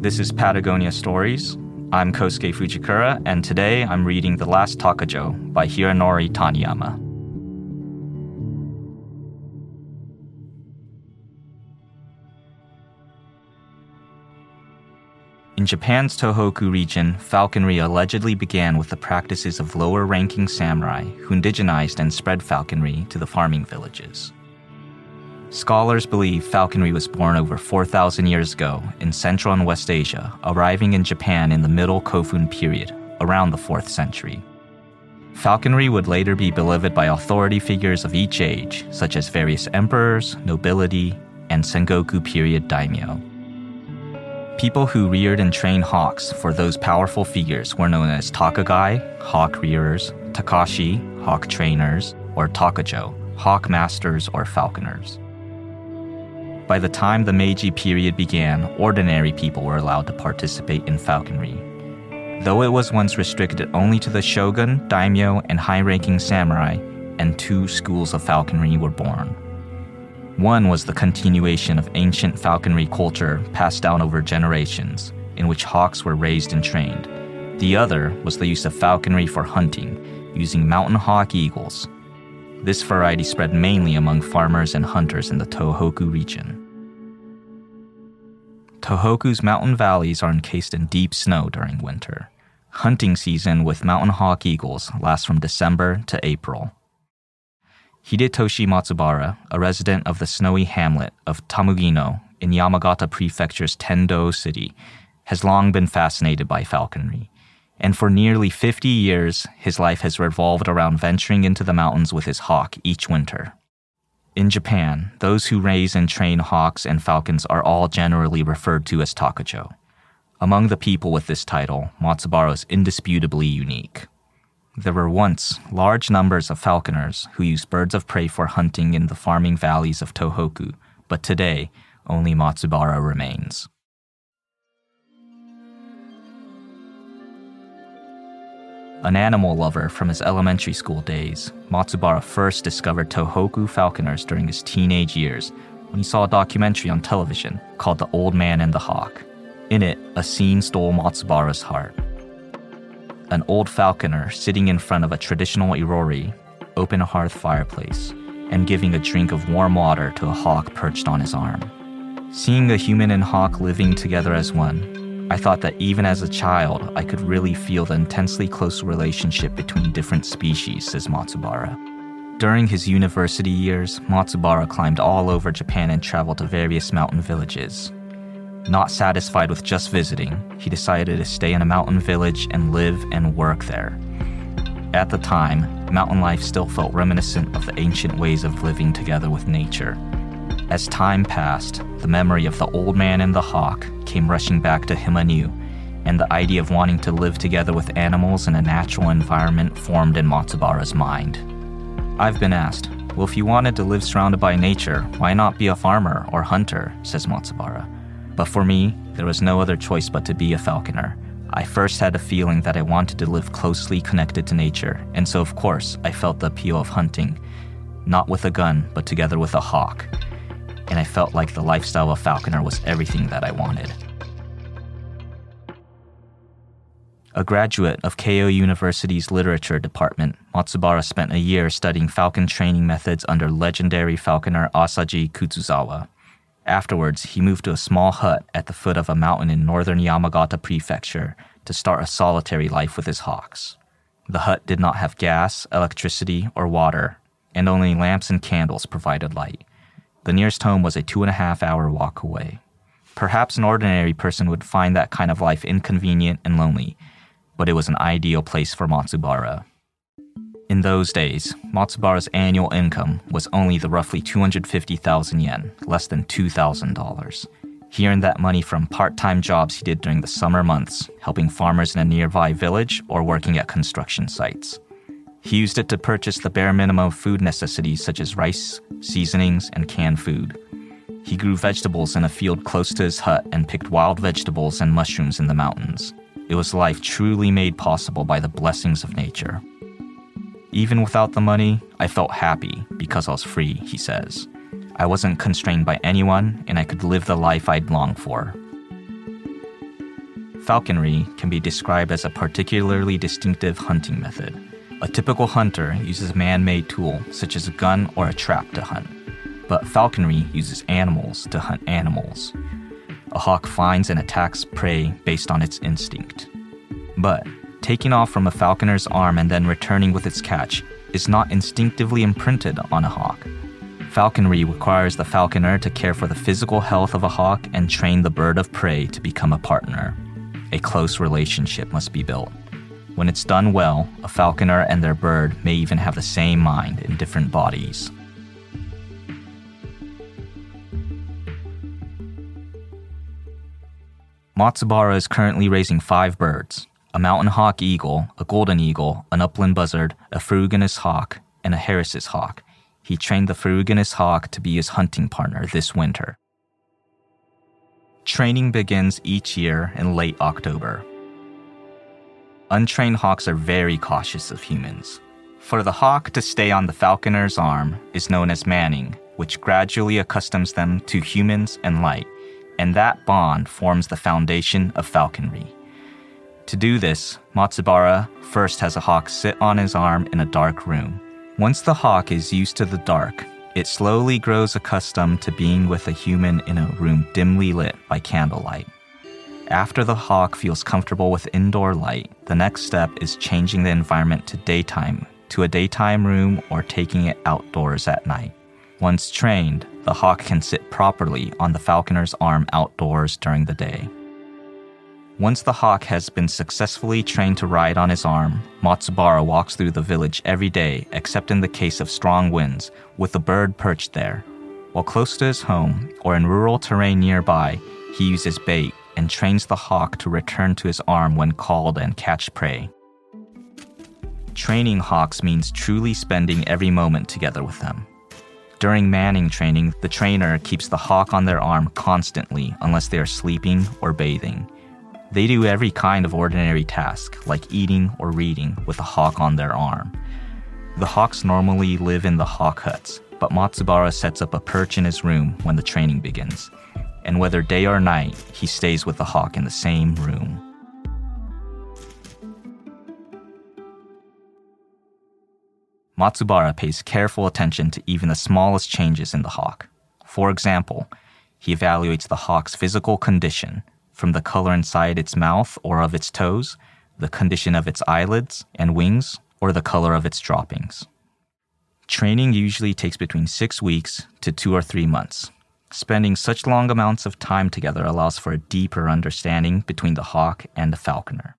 This is Patagonia Stories. I'm Kosuke Fujikura, and today I'm reading The Last Takajo by Hironori Taniyama. In Japan's Tohoku region, falconry allegedly began with the practices of lower ranking samurai who indigenized and spread falconry to the farming villages. Scholars believe falconry was born over 4,000 years ago in Central and West Asia, arriving in Japan in the Middle Kofun period, around the 4th century. Falconry would later be beloved by authority figures of each age, such as various emperors, nobility, and Sengoku period daimyo. People who reared and trained hawks for those powerful figures were known as takagai, hawk rearers, takashi, hawk trainers, or takajo, hawk masters or falconers. By the time the Meiji period began, ordinary people were allowed to participate in falconry. Though it was once restricted only to the shogun, daimyo, and high ranking samurai, and two schools of falconry were born. One was the continuation of ancient falconry culture passed down over generations, in which hawks were raised and trained. The other was the use of falconry for hunting, using mountain hawk eagles, this variety spread mainly among farmers and hunters in the Tohoku region. Tohoku's mountain valleys are encased in deep snow during winter. Hunting season with mountain hawk eagles lasts from December to April. Hidetoshi Matsubara, a resident of the snowy hamlet of Tamugino in Yamagata Prefecture's Tendo city, has long been fascinated by falconry and for nearly 50 years, his life has revolved around venturing into the mountains with his hawk each winter. In Japan, those who raise and train hawks and falcons are all generally referred to as takajo. Among the people with this title, Matsubara is indisputably unique. There were once large numbers of falconers who used birds of prey for hunting in the farming valleys of Tohoku, but today, only Matsubara remains. An animal lover from his elementary school days, Matsubara first discovered Tohoku falconers during his teenage years when he saw a documentary on television called The Old Man and the Hawk. In it, a scene stole Matsubara's heart. An old falconer sitting in front of a traditional irori, open hearth fireplace, and giving a drink of warm water to a hawk perched on his arm. Seeing a human and hawk living together as one, I thought that even as a child, I could really feel the intensely close relationship between different species, says Matsubara. During his university years, Matsubara climbed all over Japan and traveled to various mountain villages. Not satisfied with just visiting, he decided to stay in a mountain village and live and work there. At the time, mountain life still felt reminiscent of the ancient ways of living together with nature. As time passed, the memory of the old man and the hawk came rushing back to him anew, and the idea of wanting to live together with animals in a natural environment formed in Matsubara's mind. I've been asked, well, if you wanted to live surrounded by nature, why not be a farmer or hunter, says Matsubara. But for me, there was no other choice but to be a falconer. I first had a feeling that I wanted to live closely connected to nature, and so of course I felt the appeal of hunting. Not with a gun, but together with a hawk and I felt like the lifestyle of falconer was everything that I wanted. A graduate of Keio University's literature department, Matsubara spent a year studying falcon training methods under legendary falconer Asaji Kutsuzawa. Afterwards, he moved to a small hut at the foot of a mountain in northern Yamagata Prefecture to start a solitary life with his hawks. The hut did not have gas, electricity, or water, and only lamps and candles provided light. The nearest home was a two and a half hour walk away. Perhaps an ordinary person would find that kind of life inconvenient and lonely, but it was an ideal place for Matsubara. In those days, Matsubara's annual income was only the roughly 250,000 yen, less than $2,000. He earned that money from part time jobs he did during the summer months, helping farmers in a nearby village or working at construction sites. He used it to purchase the bare minimum of food necessities such as rice, seasonings, and canned food. He grew vegetables in a field close to his hut and picked wild vegetables and mushrooms in the mountains. It was life truly made possible by the blessings of nature. Even without the money, I felt happy because I was free, he says. I wasn't constrained by anyone, and I could live the life I'd longed for. falconry can be described as a particularly distinctive hunting method. A typical hunter uses a man made tool, such as a gun or a trap, to hunt, but falconry uses animals to hunt animals. A hawk finds and attacks prey based on its instinct. But taking off from a falconer's arm and then returning with its catch is not instinctively imprinted on a hawk. Falconry requires the falconer to care for the physical health of a hawk and train the bird of prey to become a partner. A close relationship must be built. When it's done well, a falconer and their bird may even have the same mind in different bodies. Matsubara is currently raising five birds a mountain hawk eagle, a golden eagle, an upland buzzard, a ferruginous hawk, and a Harris's hawk. He trained the ferruginous hawk to be his hunting partner this winter. Training begins each year in late October. Untrained hawks are very cautious of humans. For the hawk to stay on the falconer's arm is known as manning, which gradually accustoms them to humans and light and that bond forms the foundation of falconry. To do this, Matsubara first has a hawk sit on his arm in a dark room. Once the hawk is used to the dark, it slowly grows accustomed to being with a human in a room dimly lit by candlelight. After the hawk feels comfortable with indoor light, the next step is changing the environment to daytime, to a daytime room, or taking it outdoors at night. Once trained, the hawk can sit properly on the falconer's arm outdoors during the day. Once the hawk has been successfully trained to ride on his arm, Matsubara walks through the village every day except in the case of strong winds, with the bird perched there. While close to his home or in rural terrain nearby, he uses bait and trains the hawk to return to his arm when called and catch prey. Training hawks means truly spending every moment together with them. During manning training, the trainer keeps the hawk on their arm constantly unless they are sleeping or bathing. They do every kind of ordinary task, like eating or reading, with a hawk on their arm. The hawks normally live in the hawk huts, but Matsubara sets up a perch in his room when the training begins. And whether day or night, he stays with the hawk in the same room. Matsubara pays careful attention to even the smallest changes in the hawk. For example, he evaluates the hawk's physical condition, from the color inside its mouth or of its toes, the condition of its eyelids and wings, or the color of its droppings. Training usually takes between six weeks to two or three months. Spending such long amounts of time together allows for a deeper understanding between the hawk and the falconer.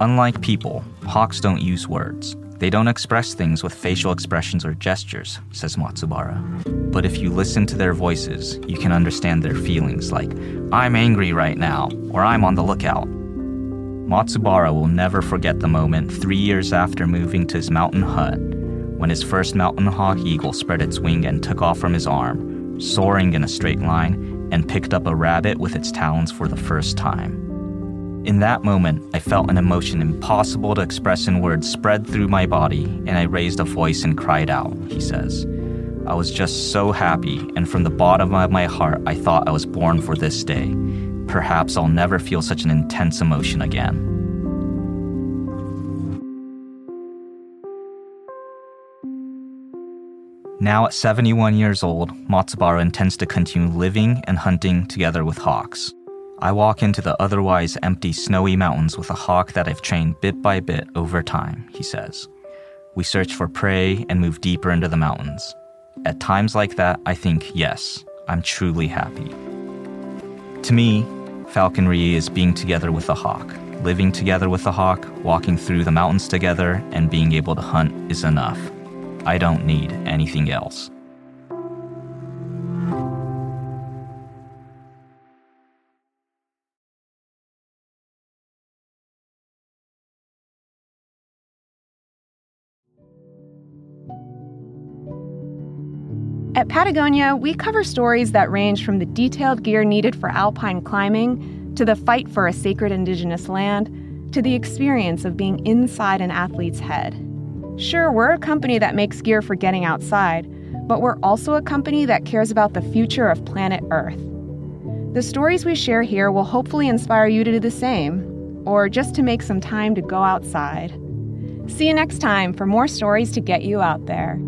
Unlike people, hawks don't use words. They don't express things with facial expressions or gestures, says Matsubara. But if you listen to their voices, you can understand their feelings like, I'm angry right now, or I'm on the lookout. Matsubara will never forget the moment three years after moving to his mountain hut when his first mountain hawk eagle spread its wing and took off from his arm, soaring in a straight line, and picked up a rabbit with its talons for the first time. In that moment, I felt an emotion impossible to express in words spread through my body, and I raised a voice and cried out, he says. I was just so happy, and from the bottom of my heart, I thought I was born for this day. Perhaps I'll never feel such an intense emotion again. Now at 71 years old, Matsubara intends to continue living and hunting together with hawks. I walk into the otherwise empty snowy mountains with a hawk that I've trained bit by bit over time, he says. We search for prey and move deeper into the mountains. At times like that, I think, yes, I'm truly happy. To me, falconry is being together with a hawk. Living together with a hawk, walking through the mountains together, and being able to hunt is enough. I don't need anything else. At Patagonia, we cover stories that range from the detailed gear needed for alpine climbing, to the fight for a sacred indigenous land, to the experience of being inside an athlete's head. Sure, we're a company that makes gear for getting outside, but we're also a company that cares about the future of planet Earth. The stories we share here will hopefully inspire you to do the same, or just to make some time to go outside. See you next time for more stories to get you out there.